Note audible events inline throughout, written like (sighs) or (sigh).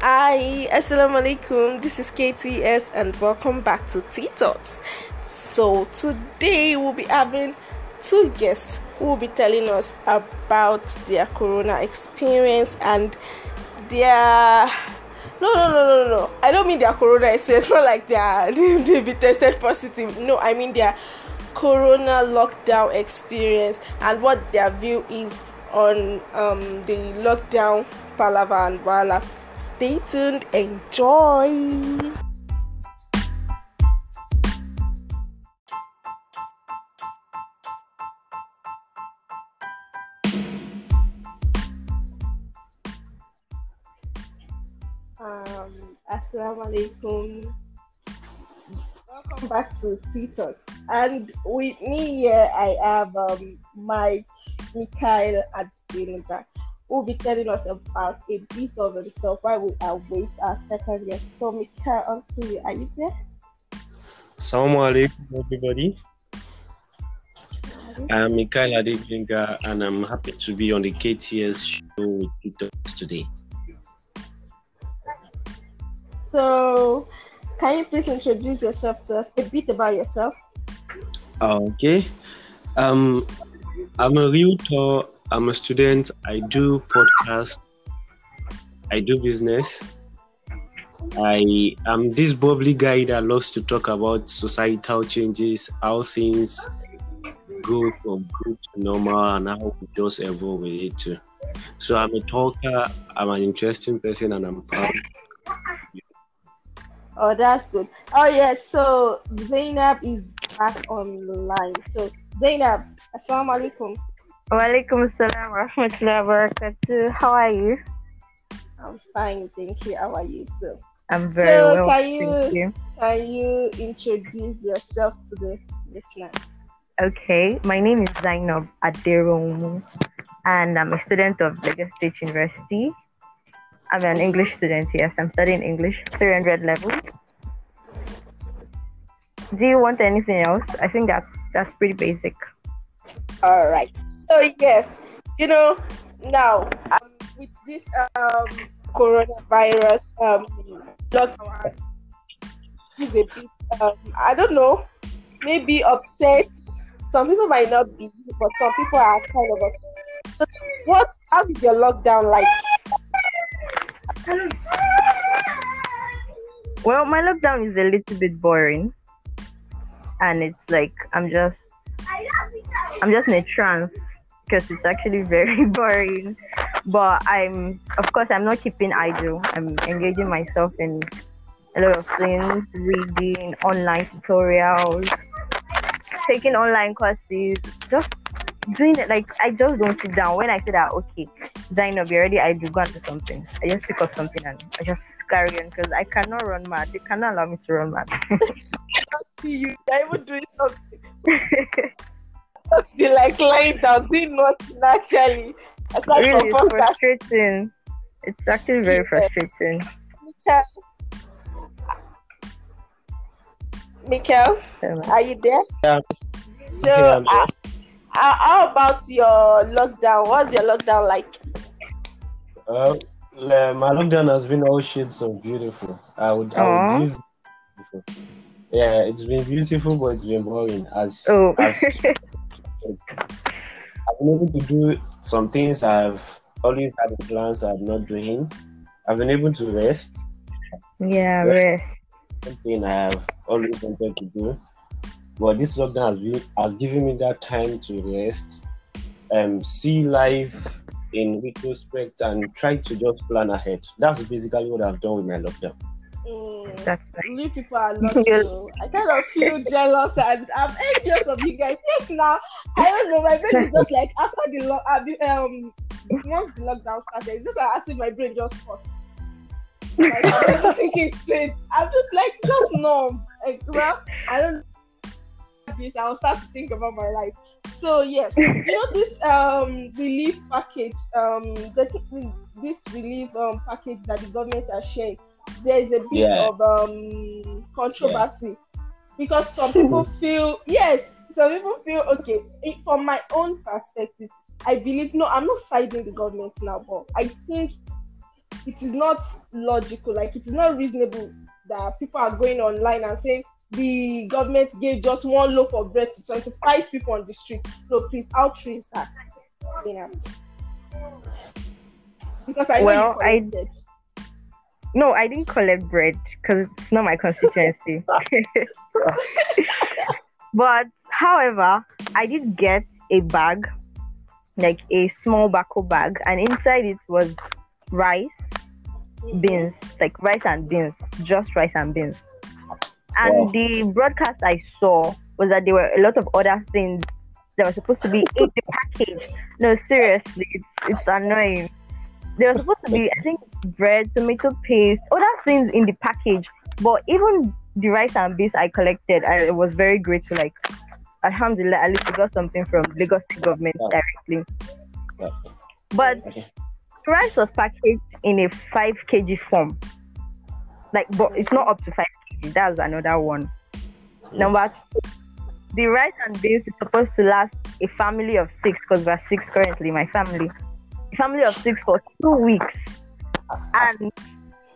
Hi, Assalamu alaikum. This is KTS and welcome back to Tea Talks. So, today we'll be having two guests who will be telling us about their corona experience and their no no no no no i don't mean their corona experience (laughs) not like they are (laughs) they be tested positive no i mean their corona lockdown experience and what their view is on um, the lockdown palaver and wala stay tuned enjoy Um, Assalamu alaikum. Welcome back to Tea Talks. And with me here, I have um, Mike, Mikhail, and who will be telling us about a bit of himself while we await our second guest. So, Mikhail, on to you. Are you there? Assalamu alaikum, everybody. I'm Mikhail Adebinga, and I'm happy to be on the KTS show with you today. So, can you please introduce yourself to us, a bit about yourself? Okay. Um, I'm a realtor. I'm a student. I do podcast. I do business. I am this bubbly guy that loves to talk about societal changes, how things go from good to normal, and how we just evolve with it too. So I'm a talker. I'm an interesting person, and I'm proud. Oh, that's good. Oh, yes. So, Zainab is back online. So, Zainab, Assalamu alaikum. Walaikum salam wa rahmatullahi wa barakatuh. How are you? I'm fine, thank you. How are you too? I'm very So, well. can you- Thank you. Can you introduce yourself to the listener? Okay, my name is Zainab Aderomu, and I'm a student of Lagos State University. I'm an English student, yes. I'm studying English 300 level. Do you want anything else? I think that's that's pretty basic. All right. So yes, you know now um, with this um coronavirus um lockdown is a bit um I don't know maybe upset. Some people might not be, but some people are kind of upset. So what? How is your lockdown like? Well, my lockdown is a little bit boring, and it's like I'm just I'm just in a trance because it's actually very (laughs) boring. But I'm, of course, I'm not keeping idle. I'm engaging myself in a lot of things, reading online tutorials, taking online courses, just doing it. Like I just don't sit down. When I say that, okay, Zainab, you're ready, I do go and do something. I just pick up something and I just carry on because I cannot run mad. They cannot allow me to run mad. (laughs) You are even doing something. Just be like lying down, doing nothing naturally. Aside really, from it's podcast. frustrating. It's actually very Yeah. frustrating. Mikhail, Um, are you there? Yeah. So, Yeah, Uh, how about your lockdown? What's your lockdown like? Uh, my lockdown has been all shades of beautiful. I would, I would use beautiful. Yeah, it's been beautiful, but it's been boring. As, oh, as (laughs) I've been able to do some things I've always had plans I'm not doing. I've been able to rest. yeah, Rest. rest. Something I have always wanted to do. But this lockdown has been has given me that time to rest, um, see life in retrospect, and try to just plan ahead. That's basically what I've done with my lockdown. Mm, That's nice. you people are (laughs) lucky. though. I kind of feel jealous and I'm envious of you guys. Yes, now I don't know. My brain is (laughs) just like after the lo- uh, um once the lockdown started, it's just like as if my brain just paused. Like, (laughs) I'm not thinking straight. I'm just like just numb. Like, well, I don't know this. I'll start to think about my life. So yes, you know this um relief package, um the, this relief um package that the government has shared. There is a bit Yeah. of um controversy because some people (laughs) feel yes, some people feel okay. It- From my own perspective, I believe no, I'm not siding the government now, but I think it is not logical, like it is not reasonable that people are going online and saying the government gave just one loaf of bread to 25 people on the street. No, please, how true is that? Because I Well, I- collected. No, I didn't collect bread because it's not my constituency. (laughs) but however, I did get a bag, like a small bako bag, and inside it was rice, mm-hmm. beans, like rice and beans, just rice and beans. And Wow. the broadcast I saw was that there were a lot of other things that were supposed to be in the package. No, seriously, it's it's annoying. There was supposed to be, I think, bread, tomato paste, other things in the package. But even the rice and beans I collected, I was very grateful. Like, Alhamdulillah, at least I got something from Lagos State government directly. But rice was packaged in a 5 kg form. Like, but it's not up to 5 kg. That's another one. Yeah. Number two, the rice and beans is supposed to last a family of six because we're six currently, my family. A family of six for two weeks. And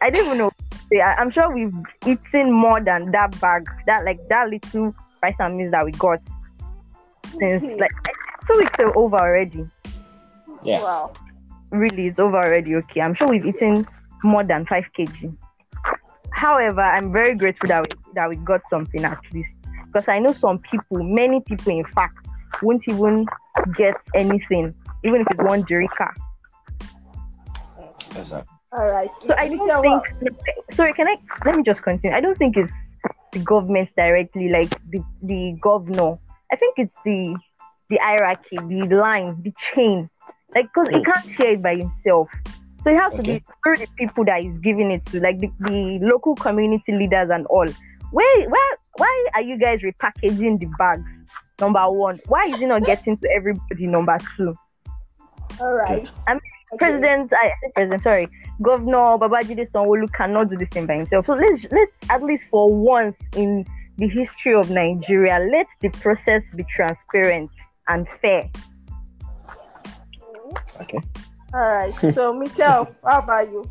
I don't even know. I- I'm sure we've eaten more than that bag, that like that little rice and beans that we got since like two weeks are over already. Yeah. Wow. Really, it's over already. Okay, I'm sure we've eaten more than five kg. However, I'm very grateful that we, that we got something at least because I know some people, many people, in fact, won't even get anything, even if it's one jerika. Yes, sir. All right. So I don't think. Sorry, can I? Let me just continue. I don't think it's the government directly, like the the governor. I think it's the the hierarchy, the line, the chain. Like, because he hmm. can't share it by himself. So it has to be through the people that he's giving it to, like the, the local community leaders and all. Where, where, why are you guys repackaging the bags? Number one, why is it not getting to everybody? Number two, All right. I'm- Okay. President, I said President, sorry, Governor Babajide Sanwo-Olu cannot do this thing by himself. So let's let's at least for once in the history of Nigeria, let the process be transparent and fair. Okay. All right. So, Mikel, how about you?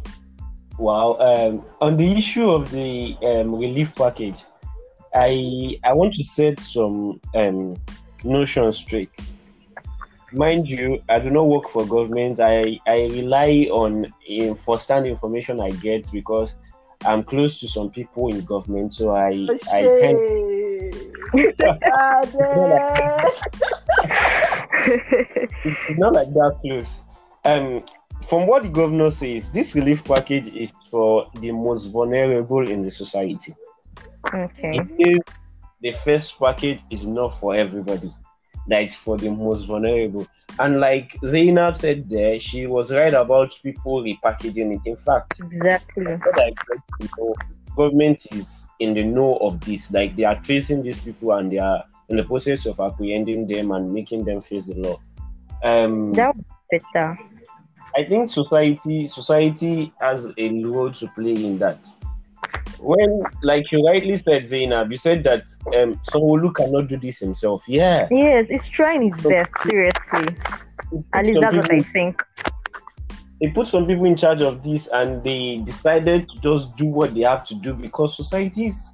Wow. Um, on the issue of the um, relief package, I I want to set some um, notions straight. Mind you, I do not work for government. I, I rely on in, first-hand information I get because I'm close to some people in government, so I I can Shey. Ade. it's not like that close. Um, from what the governor says, this relief package is for the most vulnerable in the society. okay. The first package is not for everybody. That is for the most vulnerable. And like Zainab said there, she was right about people repackaging it. In fact, Exactly. get to know, government is in the know of this. Like they are tracing these people and they are in the process of apprehending them and making them face the law. Um, That would better. I think society society has a role to play in that. When, like you rightly said, Zainab, you said that um, Sanwo-Olu cannot do this himself. Yeah, Yes, he's trying his best, seriously. At least that's what I think. they put some people in charge of this, and they decided to just do what they have to do because society is,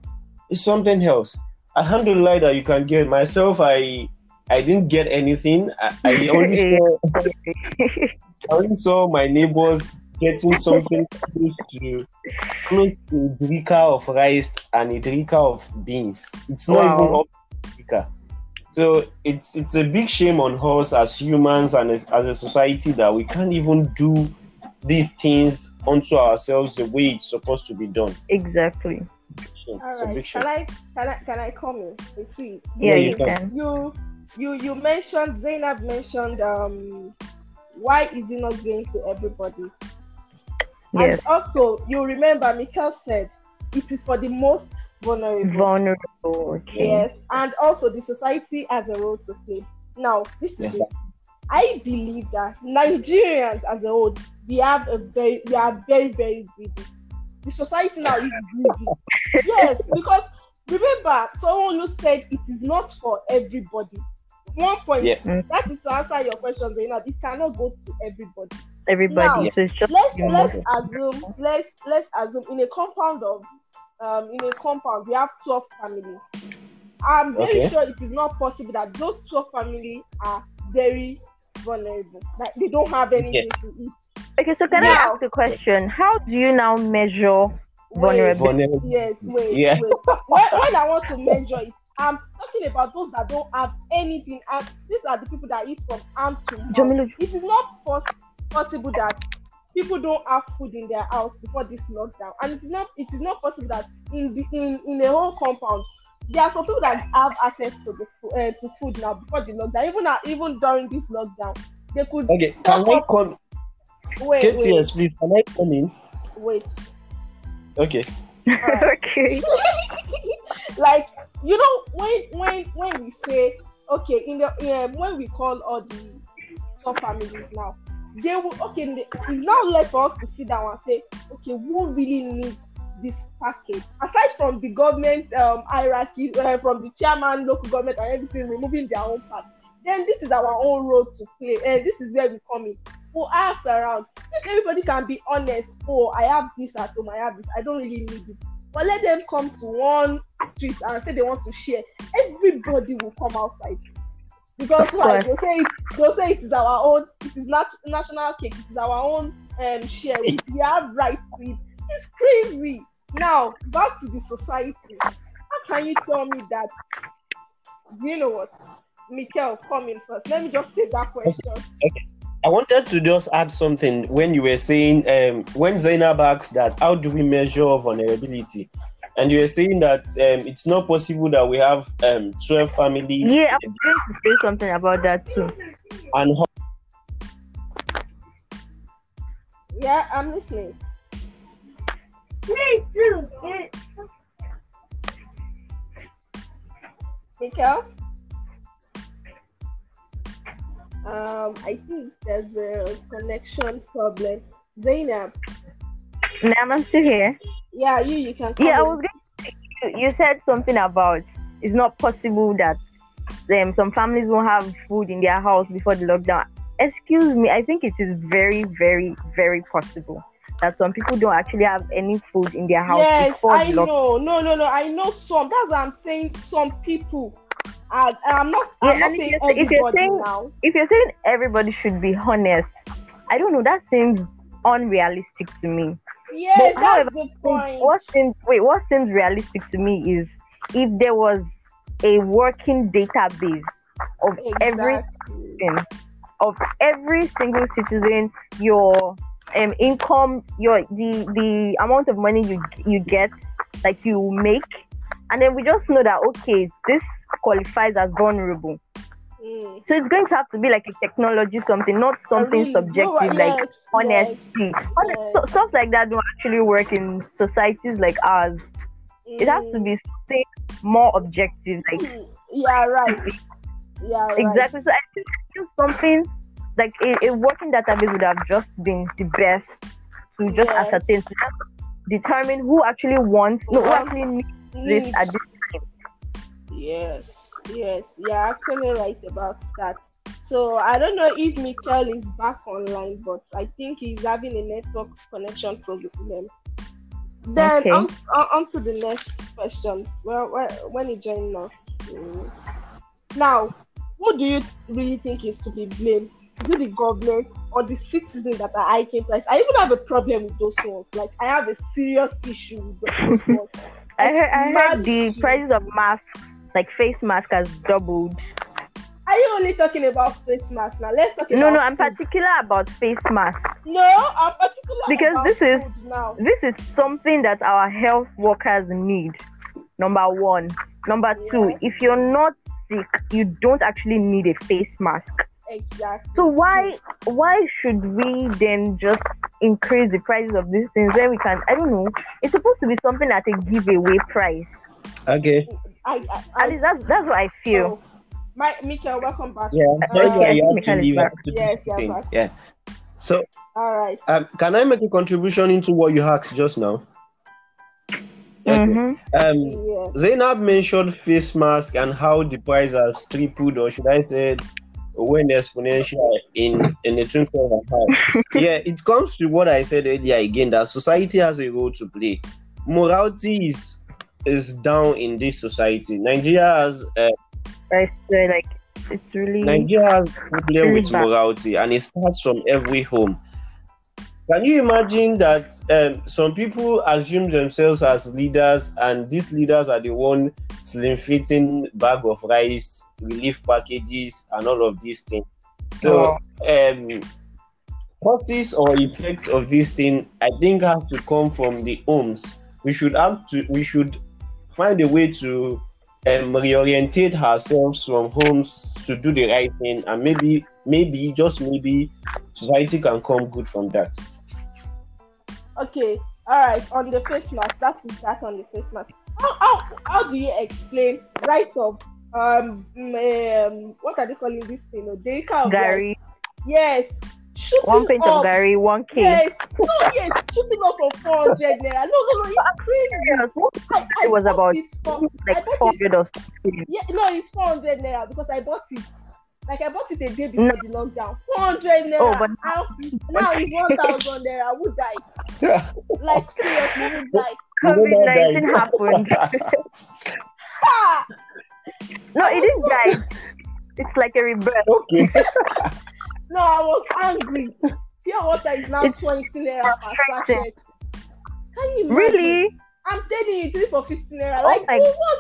is something else. Alhamdulillah that you can get. Myself, I I didn't get anything. I, I (laughs) only saw I only saw my neighbors getting something close to close to a derica of rice and a derica of beans. It's not Wow. even up to derica. So it's it's a big shame on us as humans and as, as a society that we can't even do these things onto ourselves the way it's supposed to be done. exactly. All It's a big shame. Can I can I can I come in? You see, Yeah, Yeah, you you can. can. you you you mentioned Zainab mentioned um why is it not going to everybody? Yes. And also you remember Mikel said it is for the most vulnerable. Vulnerable. Okay. Yes, and also the society has a role to play. Now, this is Yes, it. I believe that Nigerians as a whole, we have a very, we are very, very greedy. The society now is greedy. (laughs) yes, because remember, someone who said it is not for everybody. One point. Yeah. Mm. That is to answer your question, Zainab. It cannot go to everybody. Everybody. Now, so it's just Let's let's know. assume let's let's assume in a compound of um in a compound we have twelve families. I'm very Okay. sure it is not possible that those twelve families are very vulnerable. Like they don't have anything Yes. to eat. Okay, so can I ask a question? How do you now measure Wait, Vulnerable. Vulnerable. Yes, wait, Yeah. wait. When, when I want to measure it, I'm talking about those that don't have anything. And these are the people that eat from hand to mouth. It is not pos- possible that people don't have food in their house before this lockdown, and it is not it is not possible that in the in in a whole compound there are some people that have access to the fo- uh, to food now before the lockdown. Even now, even during this lockdown, they could Okay, can I up- come? wait, wait, please, can I come in? wait. Okay. Alright. (laughs) okay. (laughs) like you know when when when we say okay in the yeah, when we call all the top families now they will okay it's now left for us to sit down and say okay who really needs this package? Aside from the government um hierarchy uh, from the chairman local government and everything removing their own part then this is our own role to play. And this is where we come in. We'll ask around. Everybody can be honest oh i have this at home i have this i don't really need it but let them come to one street and say they want to share. Everybody will come outside. Because why? They'll say it they'll say it is our own it is not national cake it is our own um share. We, we have rights to it. It's crazy. Now back to the society. How can you tell me that you know what? Mikel, come in first. Let me just say that question. I wanted to just add something when you were saying um, when Zainab asked that how do we measure vulnerability, and you were saying that um, it's not possible that we have um, twelve families Yeah, I'm going to say something about that too. and how Yeah, I'm listening. Me too. Mikel? Um, I think there's a connection problem. Zainab, Now I'm still here. yeah, you you can Yeah, I was going to you, you said something about it's not possible that um, some families won't have food in their house before the lockdown. Excuse me, I think it is very, very, very possible that some people don't actually have any food in their house Yes, before I the lockdown. know. No, no, no. I know some. That's what I'm saying. Some people. And I'm not. I'm not and if saying you're- if you're saying- now. If you're saying everybody should be honest, I don't know, that seems unrealistic to me. Yes, But that's however, the point. What seems wait, what seems realistic to me is if there was a working database of every Exactly. citizen, of every single citizen, your um income, your the the amount of money you you get, like you make, and then we just know that okay, this qualifies as vulnerable. Mm. So it's going to have to be like a technology something, not something subjective no, like yes, honesty. Honest, so, stuff like that don't actually work in societies like ours. yes. It has to be something more objective, like Mm. Yeah, right. Yeah, right. exactly. So I think something like a, a working database would have just been the best to just Yes. ascertain, to just determine who actually wants, no, who actually needs this at this Yes, yes, you're actually right about that. So I don't know if Mikel is back online, but I think he's having a network connection problem. Then Okay. on, on, on to the next question. Well, well when he joined us. Mm. Now, who do you really think is to be blamed? Is it the government or the citizens that are hiking price? I even have a problem with those ones. Like I have a serious issue with those ones. I heard, I heard the prices of masks, like face mask, has doubled. Are you only talking about face masks now? Let's talk about No, no, I'm food. particular about face mask. No, I'm particular Because about this is- now. This is something that our health workers need. Number one. Number two, if you're not sick, you don't actually need a face mask. Exactly. So why why should we then just increase the prices of these things when we can I don't know. It's supposed to be something at a giveaway price. okay. I, I, I, At least that's that's what I feel. oh, my Mika, welcome back. Yeah, Uh, that's why okay, you have to leave. back. after Yes, thing. back. Yeah. So, All right. um, can I make a contribution into what you asked just now? Mhm. Um, Yeah. Zainab mentioned face mask and how the price has tripled, or should I say, went exponential in in the twinkle of an eye. (laughs) yeah, it comes to what I said earlier again that society has a role to play. Morality is is down in this society. Nigeria has uh, I swear, like it's really Nigeria has problem really with bad. morality, and it starts from every home. Can you imagine that um, some people assume themselves as leaders, and these leaders are the one slim fitting bag of rice, relief packages, and all of these things? So, um, causes or effects of this thing, I think, have to come from the homes. We should have to. We should find a way to um, reorientate ourselves from homes to do the right thing, and maybe, maybe, just maybe, society can come good from that. Okay. All right. On the face mask, that is that on the face mask. How how, how do you explain rise of um, um what are they calling this thing? Oh, of rice? Garri, Yes. Shooting one pint up. of Garri, one K. Yes. No, yes. Shooting up for four hundred naira. No, no, no. It's crazy. What I, I It was about it for, like bought four it hundred or something. Yeah, no, it's 400 naira because I bought it. Like I bought it a day before No. the lockdown. 400 naira. Oh, but now, now it's 1000 naira. Who die? (laughs) Like seriously, who die? COVID nineteen happened. (laughs) No, it didn't die. (laughs) It's like a rebirth. okay. No, I was angry. Pure water is now It's 20 naira per frustrating. sachet. Can you imagine? Really? I'm telling you, three for 15 naira. Oh Like, my- who, what,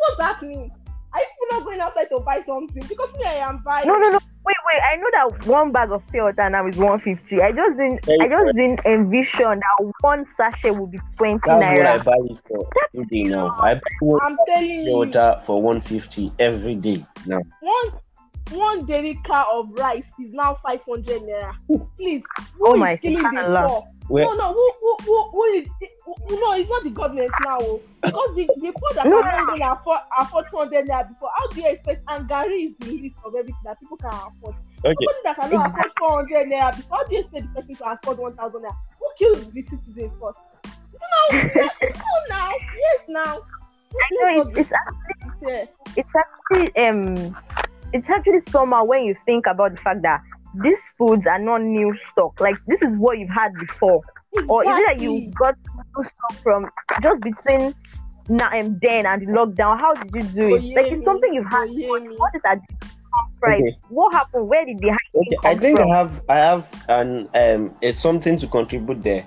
what's happening? Are you people not going outside to buy something? Because me, I am buying. No, no, no. Wait, wait. I know that one bag of pure water now is one fifty. I just didn't. I just didn't envision that one sachet would be twenty That's what I buy it for every day now. I buy one I'm telling you. water for 150 every day now. one one daily car of rice is now 500 naira please who Oh is my killing the poor no no who who who, who is who, no it's not the government now oh. because the the poor that can not even afford afford 200 naira before. How do you expect and garri is the list of everything that people can afford. Okay. somebody that cannot afford 400 naira before how do you expect the person to afford 1000 naira? Who kills the citizen first? It's now it's now. Yes now. I know it's it's actually it's actually um it's actually somehow when you think about the fact that these foods are not new stock. Like this is what you've had before, or is it that you got new stock from just between now and then and the lockdown? How did you do it? Like it's something you've had. before. Oyemi. What is that price? Okay. What happened? Where did the high Okay, I think I have I have an um a something to contribute there.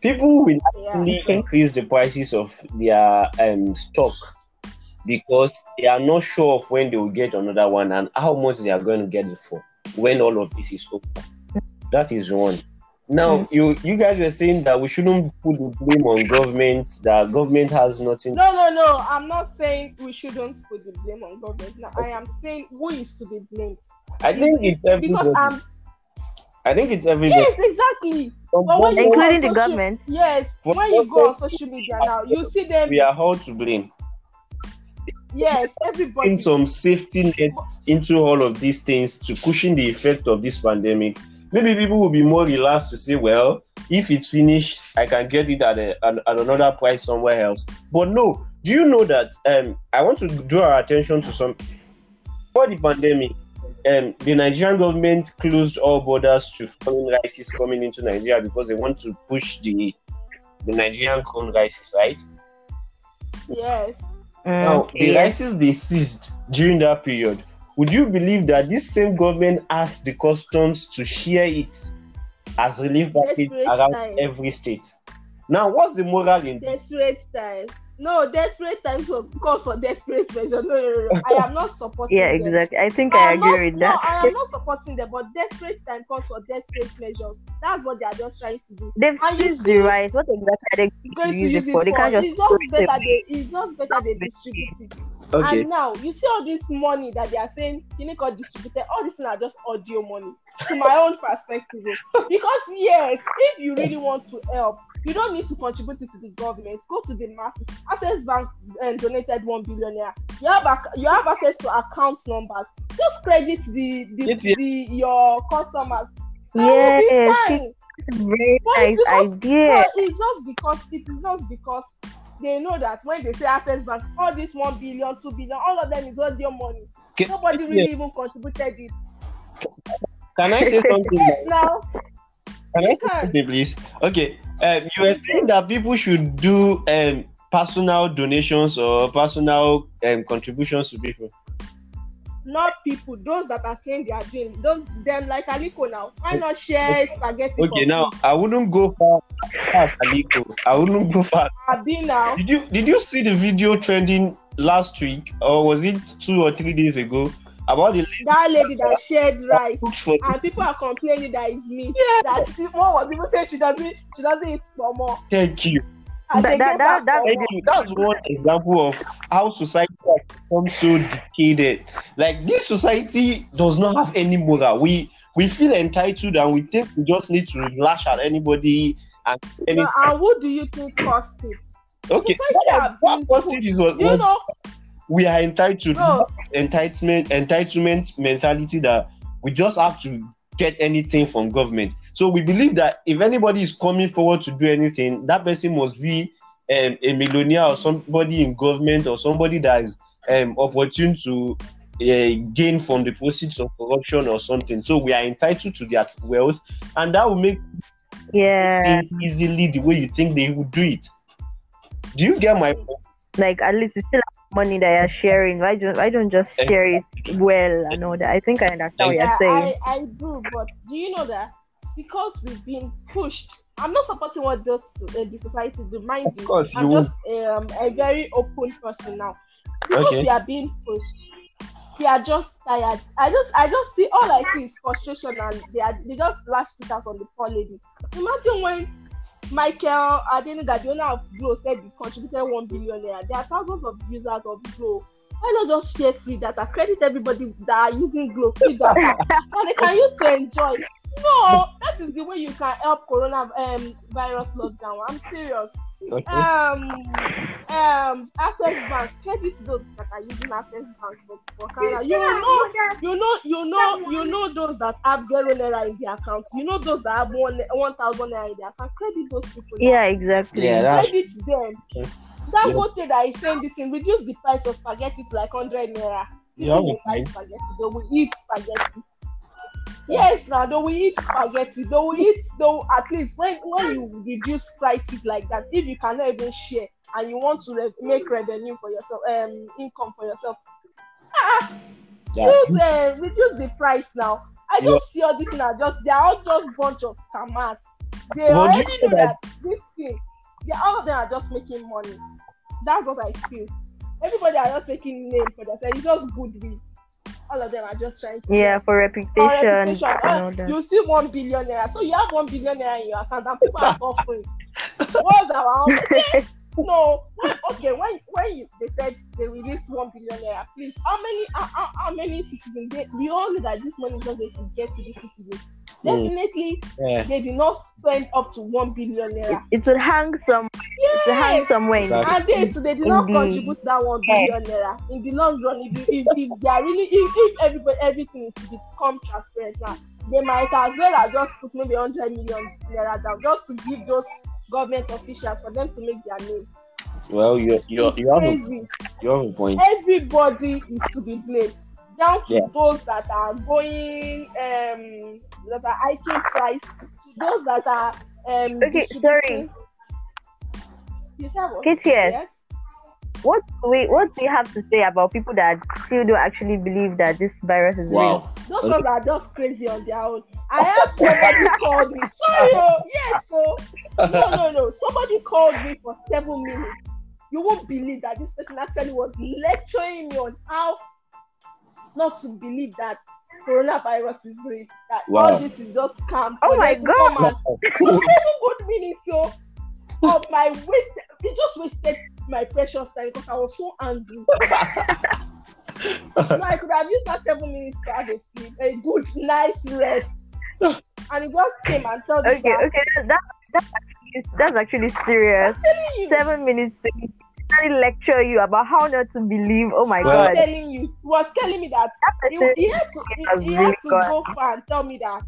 People will actually Okay. increase the prices of their um stock because they are not sure of when they will get another one and how much they are going to get it for when all of this is over. That is one. Now mm. you you guys were saying that we shouldn't put the blame on government, that government has nothing No, no, no. I'm not saying we shouldn't put the blame on government. Now, I am saying who is to be blamed. I think it's everybody. because I'm I think it's everybody. yes, exactly. From But when one you go point- Including the social- government. Yes, For when you go on social media now, you see them. we are all to blame. Yes, everybody. putting some safety nets into all of these things to cushion the effect of this pandemic. Maybe people will be more relaxed to say, well, if it's finished, I can get it at, a, at, at another price somewhere else. But no, do you know that? Um, I want to draw our attention to some. For the pandemic, um, the Nigerian government closed all borders to foreign rices coming into Nigeria because they want to push the the Nigerian corn rices, right? Yes. Mm, Now, okay, the yes. rices they seized during that period, would you believe that this same government asked the customs to share it as relief package around time. every state? Now, what's the moral in Desperate time. No, desperate times for calls for desperate measures. No, no, no, no. (laughs) I am not supporting. Yeah, them. exactly. I think No, I I'm not- agree with no, that. I am not supporting them, but desperate time calls for desperate measures. That's what they are just trying to do. They've And you seized see- the rice. What exactly are they Going going to to use use it for? They can't just it's just better away. they it's just better they distribute it. Okay. And now you see all this money that they are saying you need to distributed. All this things are just audio money. To my own perspective, because yes, if you really want to help, you don't need to contribute it to the government. Go to the masses. Access Bank and donated one billion naira. You have ac- you have access to account numbers. Just credit the the, Yes, yes. the your customers. And Yes, fine. it's a very But it's nice because- idea. It's just because it is just because they know that when they say access bank, all this one billion, two billion, all of them is all your money. Can- Nobody really even contributed it. Can I say (laughs) something? Yes, now Can I say can. something, please? Okay. Um, you were saying that people should do um personal donations or personal um contributions to people. not people, those that are saying they are doing those them like Aliko now. Why not share spaghetti? for Okay, now? I wouldn't go far as Aliko. I wouldn't go far. Abi now. Did you did you see the video trending last week or was it two or three days ago about the lady That lady that shared rice. who cooked for and people are complaining that it's me. That one was even saying she doesn't she doesn't eat no more. thank you. And they That- that- that- Thank That's one example of how society has become so decayed. Like this society does not have any moral. We we feel entitled and we think we just need to lash at anybody and any No, and who do you think caused it? okay. society What, have what been caused it is what, You what know, we are entitled no, entitlement entitlement mentality that we just have to get anything from government. So we believe that if anybody is coming forward to do anything, that person must be um, a millionaire or somebody in government or somebody that is um, opportune to uh, gain from the proceeds of corruption or something. So we are entitled to their wealth, and that will make Yeah, easily the way you think they would do it. Do you get my point? like at least it's still money that you're sharing. Why don't why don't just share it well and all that? I think I understand what you're saying. I, I do, but do you know that because we've been pushed? I'm not supporting what those uh, the society do. Mind Of you, course, I'm you just um, a very open person now. Because Okay. we are being pushed, we are just tired. I just I just see all I see is frustration, and they are they just lashed it out on the poor lady. Imagine when Michael Adenuga, the owner of Glo, said he contributed one billion naira. There are thousands of users of Glo. Why not just share free data? Credit everybody that are using Glo free data, (laughs) and they can use to enjoy. No, that is the way you can help Corona um, virus lockdown. I'm serious Okay. um um access bank credit those that are using access bank for, for Canada. you know you know you know you know those that have zero naira in their accounts you know those that have one one thousand naira in their account credit those people now. yeah, exactly. Yeah, that's credit them Okay. that Yeah. vote that is saying this thing reduce the price of spaghetti to like hundred naira You have People a will buy point. spaghetti they will eat spaghetti yes now they will eat spaghetti they will eat though at least when when you reduce prices like that if you cannot even share and you want to re- make revenue for yourself um income for yourself ah Yeah. use uh, reduce the price now. I just see all this now just they are all just bunch of scammers. They already you know know that this thing they all of them are just making money. That's what i feel. Everybody are just making name for themselves. It's just goodwill all of them are just trying to Yeah, for for reputation, reputation. and that. you see one billionaire so you have one billionaire in your account and people are suffering what's our (laughs) (laughs) no okay when when you, they said they released one billionaire please how many how, how, how many citizens they, we all know that this money is not going to get to the citizens. Mm. definitely Yeah. they did not spend up to one billion naira It will hang some. It will hang somewhere. In, Exactly. and they too they did not Indeed. contribute to that one billion naira in the long run if if, if they are really if, if everybody everything is to become transparent now they might as well as just put maybe hundred million naira down just to give those government officials for them to make their name Well, you you you have a, you have a point. everybody is to be blamed down to Yeah. those that are going um that are hiking price to those that are um Okay, sorry you said what? KTS. yes What we what do you have to say about people that still don't actually believe that this virus is real? Those ones are just crazy on their own. I have somebody (laughs) called me. Sorry, oh, yes, so no, no, no. Somebody called me for seven minutes. You won't believe that this person actually was lecturing me on how not to believe that coronavirus is real. That Wow. all this is just scam. Oh my god! to come and- (laughs) Wow. seven good minutes, yo, of my waste. It just wasted my precious time because I was so angry. (laughs) no, I could have used that seven minutes to have a sleep, a good, nice rest. So, And it just came and told me Okay, that. okay, that, that that's actually serious. I'm you, Seven minutes to really lecture you about how not to believe. Oh my Well- god. telling you, he was telling me that That he, he had to, he, he really had to gone. go far and tell me that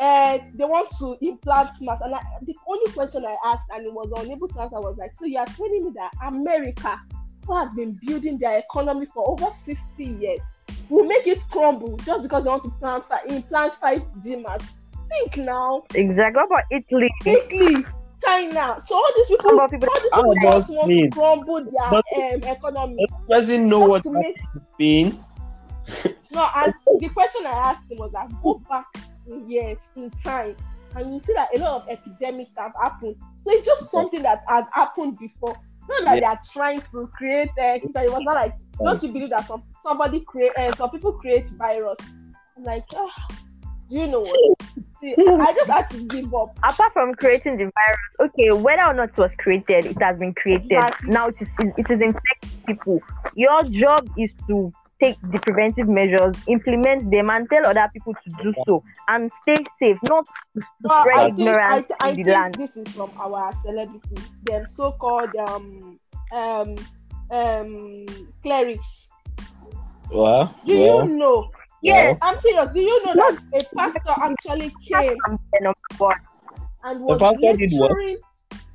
uh, they want to implant mass. And I, the only question I asked and it was unable to answer was like, so you are telling me that America, who has been building their economy for over 60 years, will make it crumble just because they want to plant implant 5G masks? Think now. Exactly. What about Italy? Italy. China. So all these people, all these people just want to crumble their um, economy. Doesn't know what make... been. no, and the question I asked him was like, go back in years in time, and you see that a lot of epidemics have happened. So it's just something that has happened before. Not that yeah. they are trying to create. Uh, it was not like don't you believe that some somebody create uh, some people create virus. I'm like, oh, do you know what? See, I just had to give up. Apart from creating the virus, okay, whether or not it was created, it has been created. Exactly. Now it is it is infecting people. Your job is to take the preventive measures, implement them, and tell other people to do so, and stay safe, not to well, spread I ignorance think, I, I in the land. This is from our celebrity, them so-called um um um clerics. Well, do well. you know? Yes, I'm serious. Do you know that a pastor actually came and was lecturing?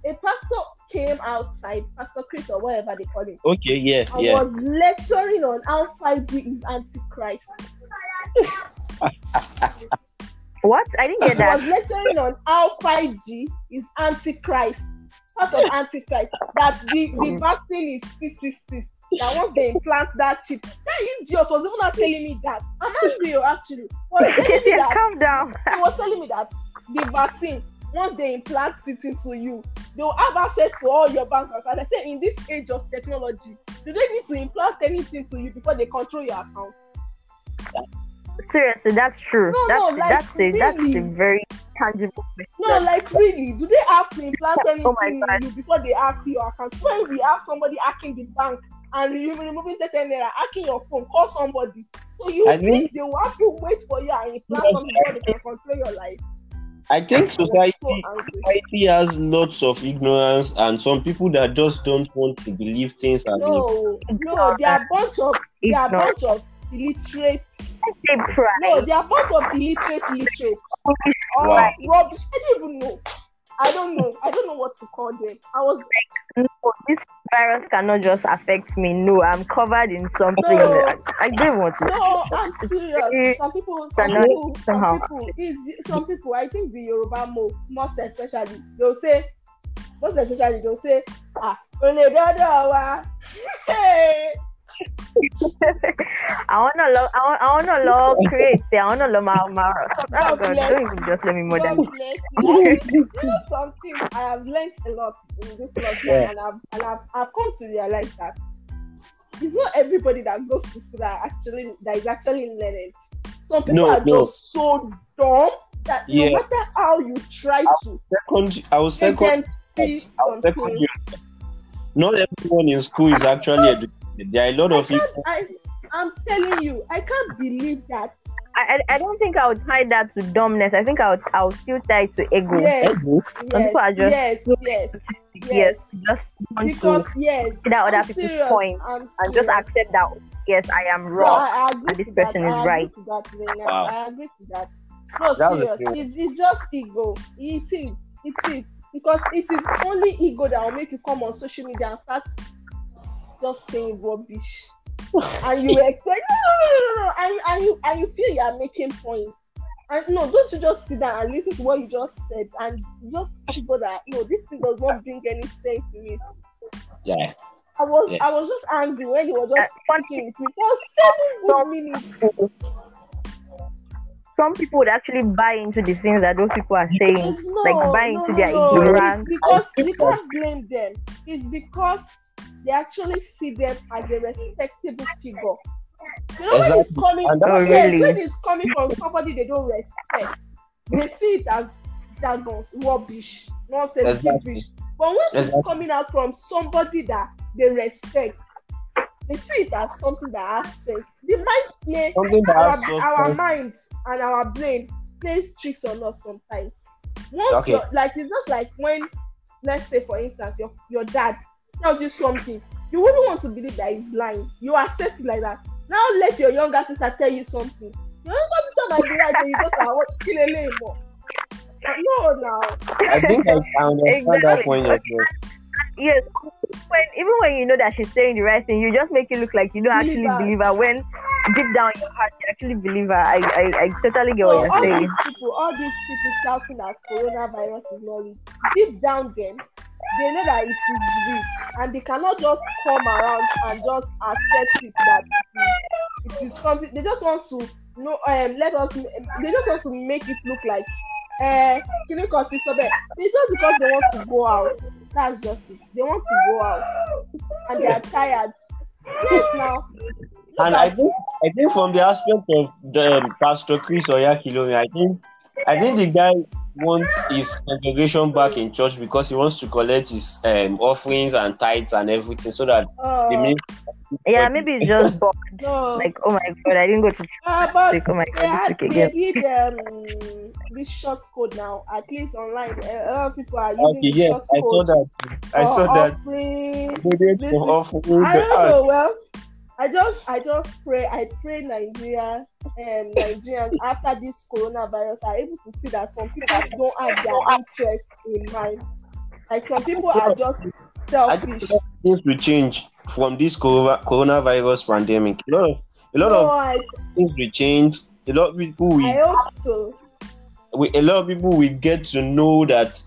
A pastor came outside, Pastor Chris or whatever they call him. Okay, yeah, and yeah. was lecturing on how 5G is antichrist. (laughs) what? I didn't get that. He was lecturing on how 5G is antichrist. Part of antichrist. That the, the mm. vaccine is 666. That once they implant that chip, that idiot was even not telling me that. I'm angry, oh, actually. Was (laughs) telling me that, calm down. He was telling me that the vaccine once they implant it into you, they will have access to all your bank accounts. I say in this age of technology, do they need to implant anything to you before they control your account? Seriously, that's true. No, that's no, like, that's a really? that's a very tangible question. No, like really, do they have to implant oh anything oh in you before they hack your account? When we have somebody hacking the bank and removing the ten naira, hacking your phone, call somebody. So you I think mean, they will have to wait for you and implant something before they can control your life. I think society society has lots of ignorance and some people that just don't want to believe things are no, no, they are a bunch of they are a bunch of illiterate no, they are a bunch of illiterate illiterate. Oh, wow. rubbish. I don't even know. I don't know. I don't know what to call them. I was like, no, this virus cannot just affect me. No, I'm covered in something. No, I, I don't want to. No, I'm serious. Some people, some people, some people, some people. I think the Yoruba mo, most especially, they'll say, most especially, they'll say, ah, only dada (laughs) Hey. I wanna love. I want. I wanna love create. I wanna love my my. Oh God, don't even just let me more than. you (laughs) know something? I have learned a lot in this lockdown, yeah. and I've and I've, I've come to realize that it's not everybody that goes to school that actually that is actually learning. Some people no, are no. just so dumb that yeah. no matter how you try I'll to, second, I was second. I'll second not everyone in school is actually educated there are a lot I of people. I, I'm telling you, I can't believe that. I, I don't think I would tie that to dumbness. I think I would I would still tie it to ego. Yes, ego? Some people just yes, yes, yes, just want because to yes, see that other people's point and just accept that yes, I am wrong I, I and this person that. is right. That, wow. I agree to that. No, serious. It's, it's just ego. It is. It is because it is only ego that will make you come on social media and start just saying rubbish. (laughs) and you expect no, no, no, no, no, and, and you and you feel you are making points. And no, don't you just sit down and listen to what you just said and just figure that no, this thing does not bring any sense to me. Yeah. I was yeah. I was just angry when you were just speaking with me for seven minutes. Some people would actually buy into the things that those people are saying, no, like buy no, into no, their no. ignorance. It's because you can't blame them. It's because they actually see them as a respectable figure. You know exactly. when it's coming, oh, yes, really? when it's coming from somebody they don't respect, they see it as jargons, rubbish, nonsense, exactly. rubbish. But when exactly. it's coming out from somebody that they respect, they see it as something that has sense. The mind play our, our mind and our brain plays tricks on us sometimes. Once okay. like it's just like when, let's say for instance, your your dad tells you something, you wouldn't want to believe that he's lying. You accept it like that. Now let your younger sister tell you something. Your younger sister might be right, and you just are what kill a more. no, now. I think I, found understand that Exactly. point of view. yes, when even when you know that she's saying the right thing, you just make it look like you don't actually Believe her. believe her. When deep down in your heart, you actually believe her. I I, I totally get what you're all saying. these people, all these people shouting that coronavirus is not real. Deep down, them, they know that it is real, and they cannot just come around and just accept it that it is, something. They just want to know. Um, let us. They just want to make it look like. Uh, kini kan ti sọ bẹ́ẹ̀. It's just because they want to go out. That's just it. They want to go out, and they are tired. Yes, now. And I think I think from the aspect of the um, Pastor Chris Oyakhilome, I think I think the guy wants his congregation back in church because he wants to collect his um, offerings and tithes and everything so that uh, the ministry Yeah, maybe it's just (laughs) bored. no. Like, oh my god, I didn't go to church. Uh, but Like, oh my god, had, this week they again. did um, this short code now. At least online, a lot of people are using Okay, the yes, short I saw that. I saw that. offering. Donate offering. I don't Ah, know. Well, I just, I just pray. I pray Nigeria and Nigerians after this coronavirus are able to see that some people don't have their interest in mind. Like some people are just selfish. a lot of things will change from this corona, coronavirus pandemic. A lot of a lot No, of I, things will change. A lot of people will I hope so. we, a lot of people will get to know that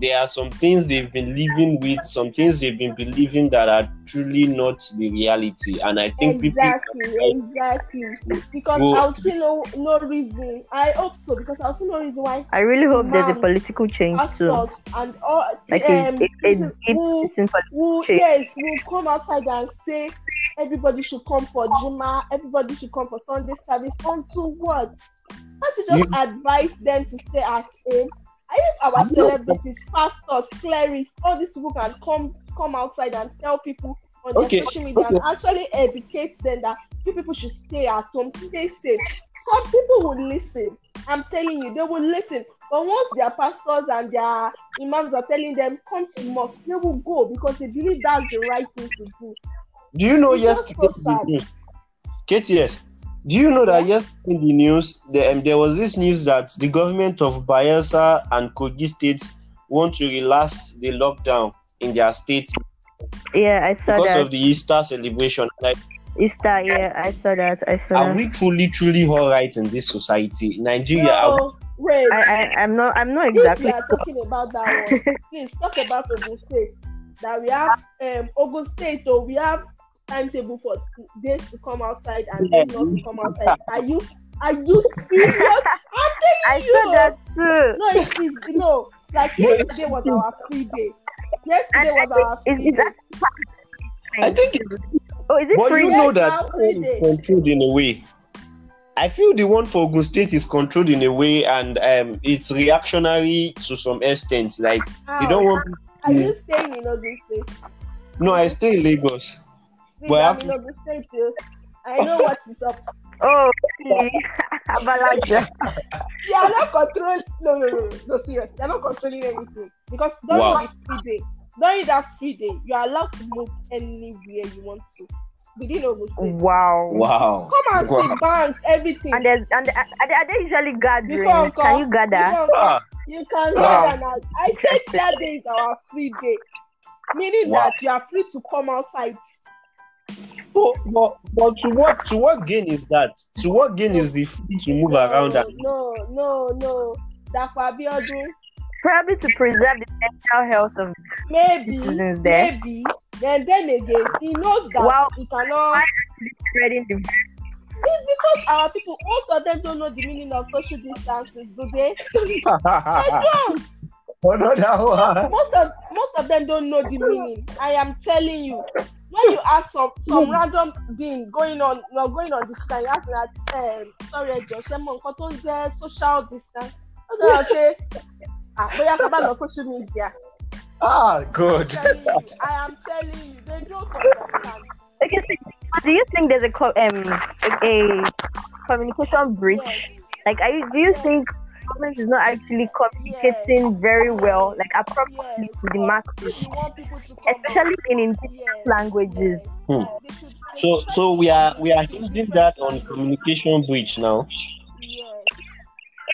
there are some things they've been living with, some things they've been believing that are truly not the reality. And I think Exactly, people exactly. Because Well- I'll see no no reason. I hope so because I'll see no reason why I really hope there's a political change too. and all Like um, a, a, a people deep who, who yes, will come outside and say everybody should come for Juma, everybody should come for Sunday service. Unto what? Can't you just advise them to stay at home? I think our No. celebrities, pastors, clerics, all these people can come come outside and tell people on their Okay, social media and actually educate them that you people should stay at home, stay safe. Some people will listen. I'm telling you, they will listen. But once their pastors and their imams are telling them come to mosque, they will go because they believe that's the right thing to do. do you know It's yesterday so sad. in the KTS, do you know that Yeah. yesterday in the news the, um, there was this news that the government of Bayelsa and Kogi states want to relax the lockdown in their states Yeah, I saw because that. Because of the Easter celebration. Like, Easter, yeah, I saw that. I saw are that. we truly, truly all right in this society? Nigeria, are we- No, wait. I, I, I'm not. I'm not If we exactly. are talking about that one, (laughs) please talk about Ogun State. That we have um Ogun State, or we have timetable for days to come outside and days not to come outside. Are you are you serious? (laughs) I'm I you. saw that too. No, it is no. Like yesterday was our free day. Yesterday was our It's, free it's day. actually, I think it's oh, is it But free? you Yes, know that now, one free is day. controlled in a way. I feel the one for Ogun State is controlled in a way, and um, it's reactionary to some extent. Like How? you don't want. Are you staying in Ogun State? No, I stay in Lagos. Please, Well, I'm I've- in too. I know what is up. (laughs) Oh, really? Abalaja. They are not controlling. No, no, no, no, no, serious. They are not controlling anything because during Wow. this free day, during that free day, you are allowed to move anywhere you want to within Ogun State. Wow. Wow. Come and Wow. see banks, everything. And there's and are they, are they usually gatherings? Before Uncle, Can you gather? Ah, you can Wow. gather now. I said that day is our free day, meaning Wow. that you are free to come outside. But, but, but to what to what gain is that? To what gain is the free to move around? No, And, no, no, no. Dapo Abiodun, Probably to preserve the mental health of maybe, citizens there. maybe. Then, then again, he knows that Wow. he cannot. spreading the It's because our people, most of them don't know the meaning of social distances, do they? (laughs) They don't. Another one. Most of most of them don't know the meaning. I am telling you. When you ask some some random being going on you're going on this time, you ask that um, sorry ẹjọ ṣe mọ nǹkan tó ń jẹ́ social distance. Ó dára ṣe àbóyá ká bá lọ social media. Ah, good. I'm telling you, I am they don't understand. Okay, so do you think there's a co- um a, a communication breach? Yes, Like, are you do you think government is not actually communicating very well, like appropriately yes. to the masses, You want people to come especially in indigenous Yes. languages? Hmm. So, so we are we are using that on communication breach now. Yes.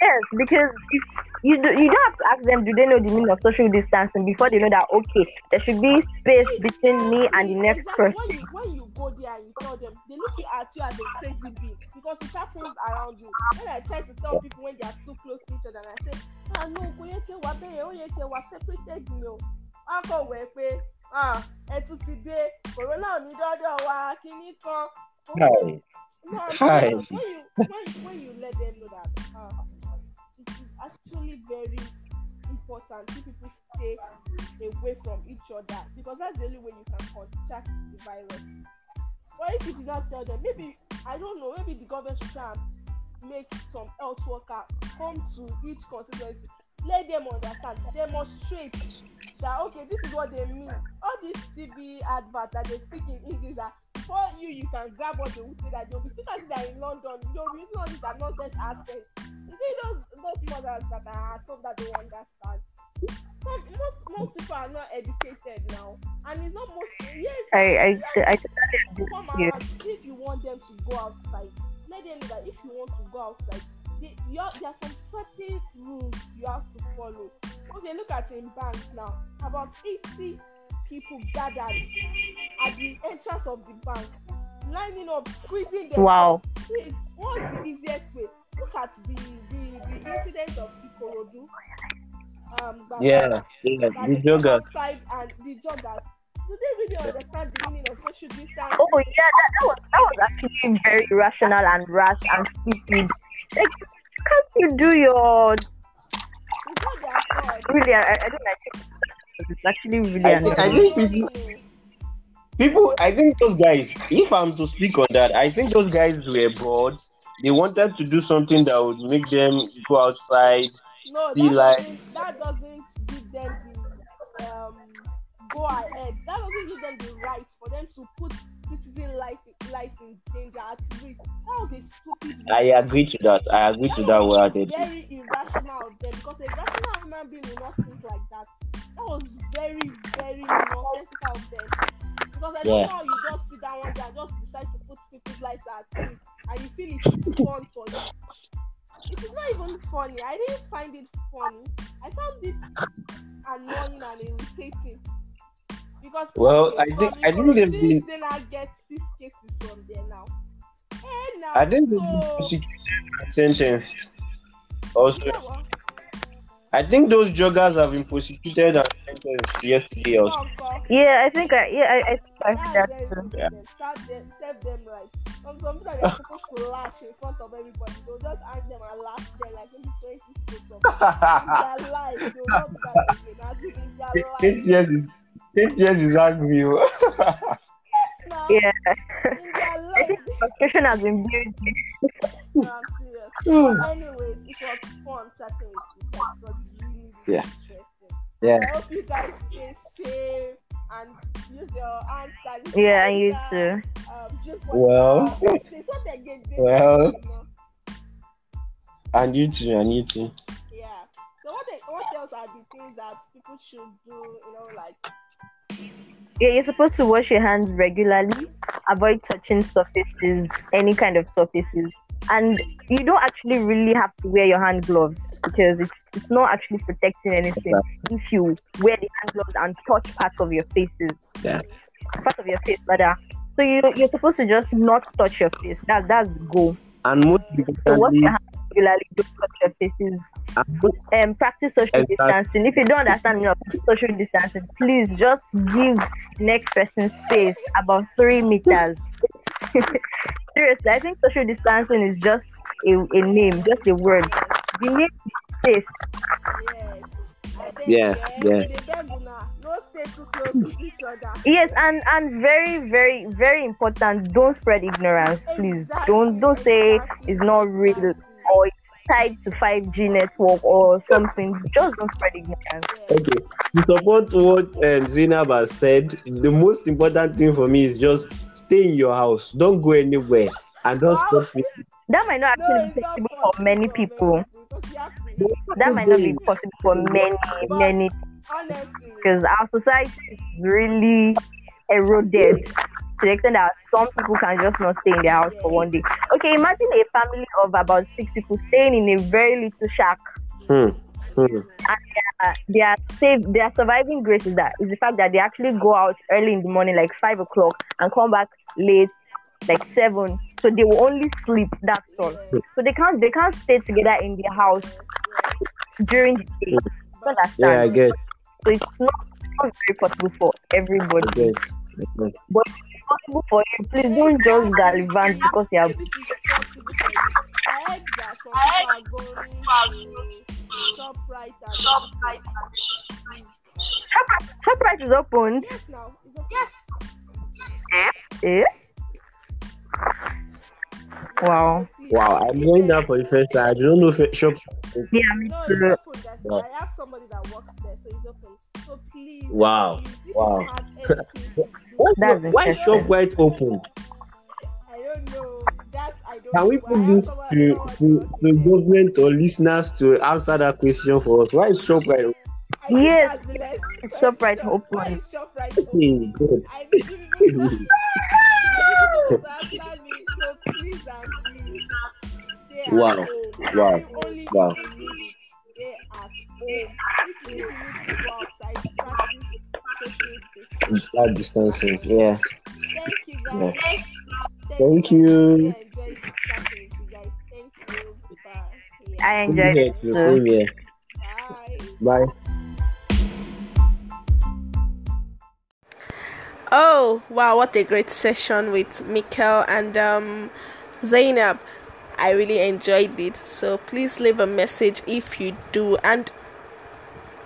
Yes, because if you do, you don't have to ask them. Do they know the meaning of social distancing before they know that okay, there should be space between me and the next exactly. person. When you, when you go there and you tell them, they look at you as a crazy being because it happens around you. When I try to tell people when they are too close to each other, and I say, ah no, kò yẹ kí wà bẹ́ẹ̀, ó yẹ kí wà separated ni o. Wọ́n á kọ̀ wẹ̀ pé ah ẹ tún ti dé, corona ò ní dọ́dọ̀ wa, kíní kan. Hi. No, I'm Hi. serious. When you when, you- when you let them know that uh, it is actually very important if people stay away from each other because that's the only way you can contract the virus. But if you did not tell them, maybe I don't know, maybe the government should make some health worker come to each constituency, let them understand, demonstrate that okay, this is what they mean. All these TV adverts that they speak in English that before you you can grab what they will say that they'll be speaking they're in London, you'll be using all these are nonsense accents. You see those those mothers that are at home that don't understand. Some most most people are not educated now, and it's not most yes. I I have I totally come you. out if you want them to go outside let them know that if you want to go outside they, you have, there are some certain rules you have to follow okay look at in banks now about 80 people gathered at the entrance of the bank lining up squeezing them Wow. please what's the easiest way look at the the the incident of ikorodu um that- Yeah, yeah, that the they joggers. and the joggers do they really understand the meaning of social distance Oh yeah, that, that was that was actually very irrational and rash and stupid. Like, can't you do your It's not their fault. really? I, I don't like it. It's actually really I annoying. think- I think people- People, I think those guys, if I'm to speak on that, I think those guys were bored. They wanted to do something that would make them go outside. no, see, that like- doesn't that doesn't give them the um go ahead. That doesn't give them the right for them to put citizen life life in danger at risk. That was a stupid. I agree to that. I agree to that word. very irrational of them because a rational human being will not think like that. That was very, very nonsensical of them. Because I don't Yeah. know how you just sit down one day and just decide to put people's lives at risk and you feel it is fun for you. It is not even funny. I didn't find it funny. I found it annoying and irritating. Because Well, I think- I think they've been- They now get six cases from there now. Eh, now. I think they've been so, and sentenced. Also, you know? I think those joggers have been prosecuted and sentenced yesterday. Also. Oh, yeah, I think I yeah I, I think I That's heard that too. Yeah. Then serve them, serve them right. Some some people they're (laughs) supposed to lash in front of everybody, they'll just hang them and lash them like maybe twenty straight up. In their (laughs) life, they'll not do that again. As if in their Eight years is eight years is angry. oh. (laughs) Now, Yeah, in their I life. think frustration has been built. No, I'm serious. (sighs) But anyways, it was fun chatting with you guys. It was really, really Yeah. interesting. Yeah. I hope you guys stay safe and use your hand sanitizer. Yeah, and you too. Um, drink Well. water. Say something again. (laughs) Well. And you too, and you too. Yeah. So what they, what else are the things that people should do? You know, like Yeah, you're supposed to wash your hands regularly, avoid touching surfaces, any kind of surfaces. And you don't actually really have to wear your hand gloves because it's it's not actually protecting anything if you wear the hand gloves and touch parts of your faces. Yeah. Part of your face rather. So you you're supposed to just not touch your face. That that's the goal. And most So wash your hands regularly, don't touch your faces. and most- um, practice social Exactly. distancing. If you don't understand you know, social distancing, please just give next person space about three meters. (laughs) Seriously, I think social distancing is just a, a name, just a word. The name is space. yes. I Yeah, yeah. they beg una, No stay too close to each other. Yes, and and very very very important. Don't spread ignorance, please. Don't don't say it's not real or it's tied to 5G network or something. Just don't spread ignorance. okay. To support what um, Zainab has said, the most important thing for me is just stay in your house. Don't go anywhere, and don't stop it. That might not actually be possible for many people. Because you have to, that might not be possible for many, many, because our society is really eroded to the extent that some people can just not stay in their house for one day. Okay, imagine a family of about six people staying in a very little shack. Hmm. Hmm. uh, their safe their surviving grace is that is the fact that they actually go out early in the morning like five o'clock and come back late like seven so they will only sleep that's all so they can't they can't stay together in their house during the day you understand Yeah, I get. so it's not, not very possible for I everybody. I get. but if it's possible for you please don't just gallivant because you are Maybe it's possible for you. I heard that some people are going to ShopRite and Shoprite is opened Yes, now. It's okay. Yes. eh? wow Wow, I'm going down for the first time. I don't know if it shop. yeah me No, too it's open. Yeah. I have somebody that works there, so it's open. So please. Wow. please, Wow. You have anything to do, Why, That's why interesting. ShopRite open? I don't know. That I don't Can we put this to, someone- to, to government or listeners to answer that question for us? Why is ShopRite open? Yes, shop the next it's ShopRite open. Why is (laughs) oh, open? Good. I need you to know that. I need you to answer me. So please and please. Stay at Wow. Wow. Wow. That distancing. Yeah. Thank you Yeah. guys. Thank guys. you. Really enjoyed chatting with you guys. Thank you. Bye. Yeah. I enjoyed it The too. Bye. Bye. Oh wow, what a great session with Mikkel and um, Zainab. I really enjoyed it. So please leave a message if you do, and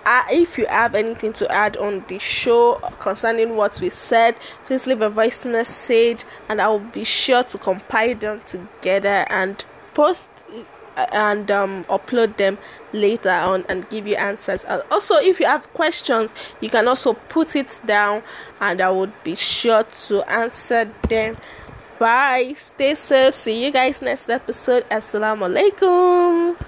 uh, if you have anything to add on the show concerning what we said, please leave a voice message, and I will be sure to compile them together and post uh, and um, upload them later on and give you answers. Uh, Also, if you have questions, you can also put it down, and I would be sure to answer them. Bye. Stay safe. See you guys next episode. Assalamu alaikum.